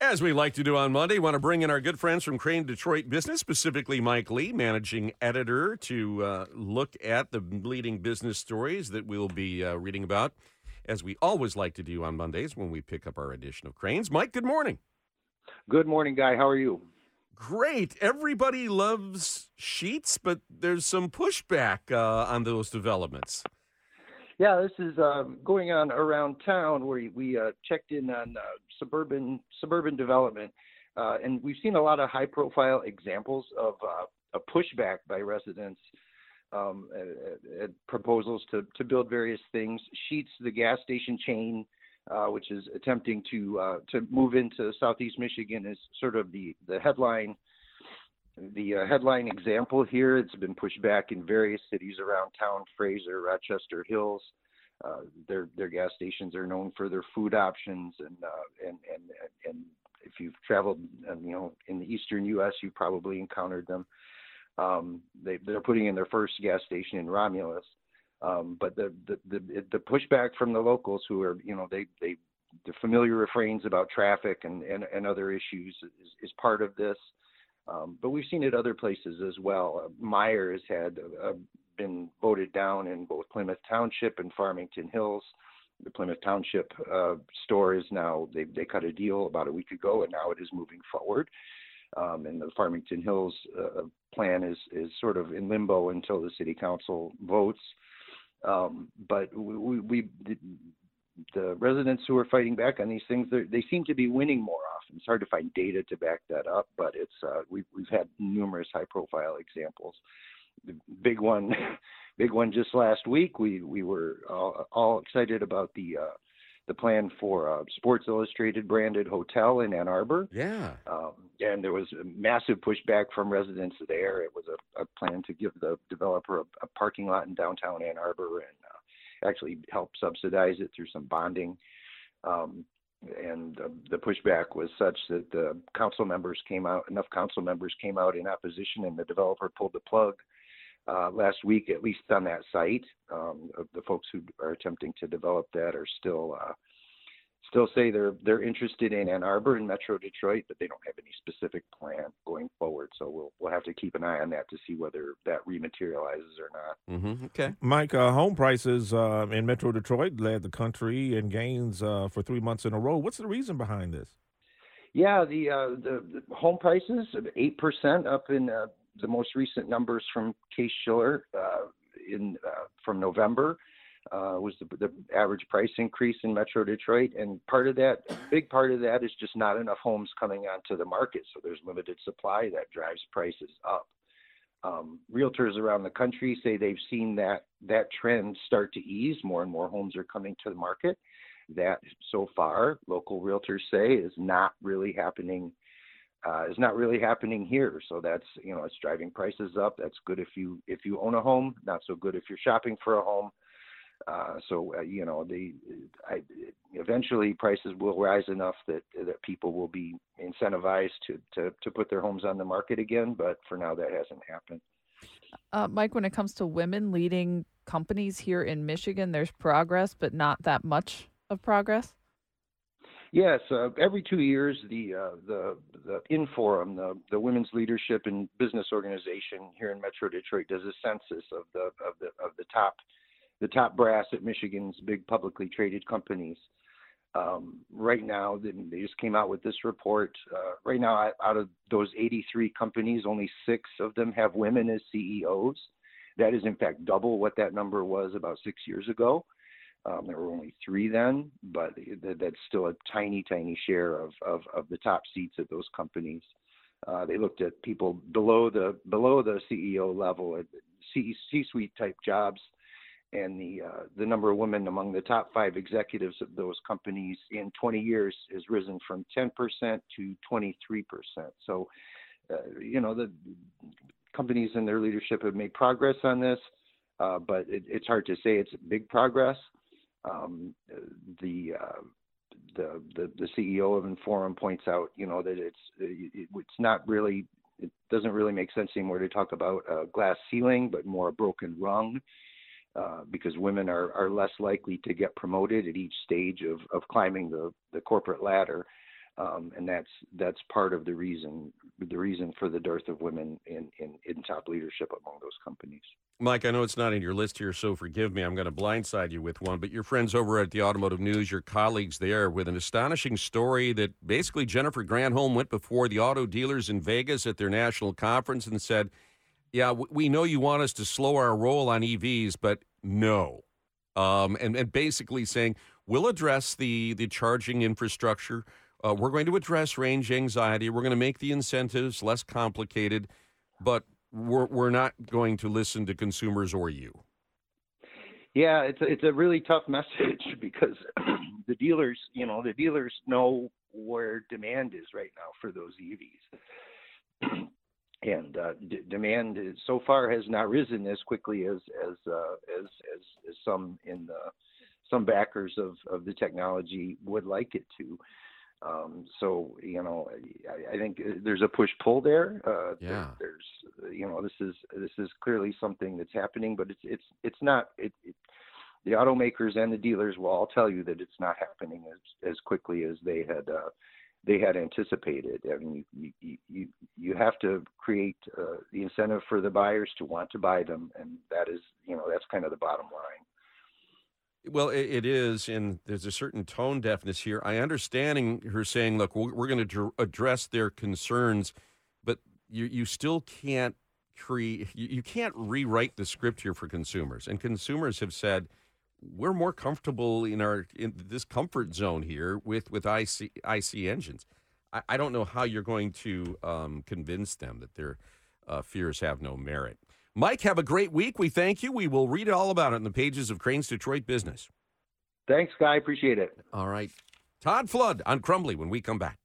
As we like to do on Monday, want to bring in our good friends from Crain Detroit Business, specifically Mike Lee, managing editor, to uh, look at the leading business stories that we'll be uh, reading about, as we always like to do on Mondays when we pick up our edition of Crain's. Mike, good morning. Good morning, Guy. How are you? Great. Everybody loves Sheetz, but there's some pushback uh, on those developments. Yeah, this is um, going on around town where we uh, checked in on uh, suburban suburban development, uh, and we've seen a lot of high-profile examples of uh, a pushback by residents um, at, at proposals to to build various things. Sheetz, the gas station chain, uh, which is attempting to uh, to move into Southeast Michigan, is sort of the the headline the uh, headline example here. It's been pushed back in various cities around town: Fraser, Rochester Hills. Uh, their their gas stations are known for their food options, and uh, and and and if you've traveled, um, you know, in the eastern U.S., you probably encountered them. Um, they they're putting in their first gas station in Romulus, um, but the, the the the pushback from the locals who are you know they they the familiar refrains about traffic and and, and other issues is, is part of this. Um, but we've seen it other places as well. Uh, Meijer had uh, been voted down in both Plymouth Township and Farmington Hills. The Plymouth Township uh, store is now they they cut a deal about a week ago, and now it is moving forward. Um, and the Farmington Hills uh, plan is is sort of in limbo until the city council votes. Um, but we, we, the residents who are fighting back on these things, they seem to be winning more often. It's hard to find data to back that up, but it's uh, we've we've had numerous high-profile examples. The big one, big one just last week. We we were all, all excited about the uh, the plan for a Sports Illustrated branded hotel in Ann Arbor. Yeah. Um, and there was a massive pushback from residents there. It was a, a plan to give the developer a, a, parking lot in downtown Ann Arbor and actually help subsidize it through some bonding. Um, and uh, the pushback was such that the council members came out, enough council members came out in opposition, and the developer pulled the plug uh, last week, at least on that site. Um, the folks who are attempting to develop that are still uh, still say they're they're interested in Ann Arbor and Metro Detroit, but they don't have any specific plan going forward. So we'll we'll have to keep an eye on that to see whether that rematerializes or not. Mm-hmm. Okay, Mike. Uh, home prices uh, in Metro Detroit led the country in gains uh, for three months in a row. What's the reason behind this? Yeah, the uh, the, the, home prices eight percent up in uh, the most recent numbers from Case Shiller uh, in from November uh, was the, the average price increase in Metro Detroit, and part of that, big part of that, is just not enough homes coming onto the market, so there's limited supply that drives prices up. Um, realtors around the country say they've seen that that trend start to ease. More and more homes are coming to the market. That so far, local realtors say is not really happening. Uh, is not really happening here. So that's you know it's driving prices up. That's good if you if you own a home. Not so good if you're shopping for a home. Uh, so uh, you know, the I, eventually prices will rise enough that that people will be incentivized to, to to put their homes on the market again. But for now, that hasn't happened. Uh, Mike, when it comes to women leading companies here in Michigan, there's progress, but not that much of progress. Yes, uh, every two years, the uh, the the Inforum, the the Women's Leadership and Business Organization here in Metro Detroit, does a census of the of the of the top the top brass at Michigan's big publicly traded companies. Um, right now, they just came out with this report. Uh, right now, out of those 83 companies, only six of them have women as CEOs. That is, in fact, double what that number was about six years ago. Um, there were only three then, but that's still a tiny, tiny share of, of, of the top seats at those companies. Uh, they looked at people below the below the CEO level at C suite type jobs and the uh, the number of women among the top five executives of those companies in 20 years has risen from 10% to 23%. So, uh, you know, the companies and their leadership have made progress on this, uh, but it, it's hard to say it's big progress. Um, the, uh, the the the CEO of Inforum points out, you know, that it's it, it's not really it doesn't really make sense anymore to talk about a glass ceiling, but more a broken rung uh, because women are, are less likely to get promoted at each stage of, of climbing the, the corporate ladder. um, and that's that's part of the reason the reason for the dearth of women in, in, in top leadership among those companies. Mike, I know it's not in your list here, so forgive me. I'm going to blindside you with one, but your friends over at the Automotive News, your colleagues there, with an astonishing story that basically Jennifer Granholm went before the auto dealers in Vegas at their national conference and said, "Yeah, we know you want us to slow our roll on EVs, but no," um, and and basically saying we'll address the the charging infrastructure. Uh, we're going to address range anxiety. We're going to make the incentives less complicated, but we're, we're not going to listen to consumers or you. Yeah, it's a, it's a really tough message because the dealers, you know, the dealers know where demand is right now for those EVs, and uh, d- demand is, so far has not risen as quickly as as, uh, as as as some in the some backers of of the technology would like it to. Um, so you know, I, I, think there's a push pull there. Uh, yeah. There, there's you know, this is this is clearly something that's happening, but it's it's it's not. It, it, the automakers and the dealers will all tell you that it's not happening as as quickly as they had uh, they had anticipated. I mean, you you you, have to create uh, the incentive for the buyers to want to buy them, and that is you know that's kind of the bottom line. Well, it, is, and there's a certain tone deafness here. I understanding her saying, "Look, we're, going to dr- address their concerns," but you you still can't create. You can't rewrite the script here for consumers, and consumers have said we're more comfortable in our in this comfort zone here with with IC IC engines. I, I don't know how you're going to um, convince them that their uh, fears have no merit. Mike, have a great week. We thank you. We will read all about it in the pages of Crain's Detroit Business. Thanks, Guy. Appreciate it. All right. Todd Flood on Crumbley when we come back.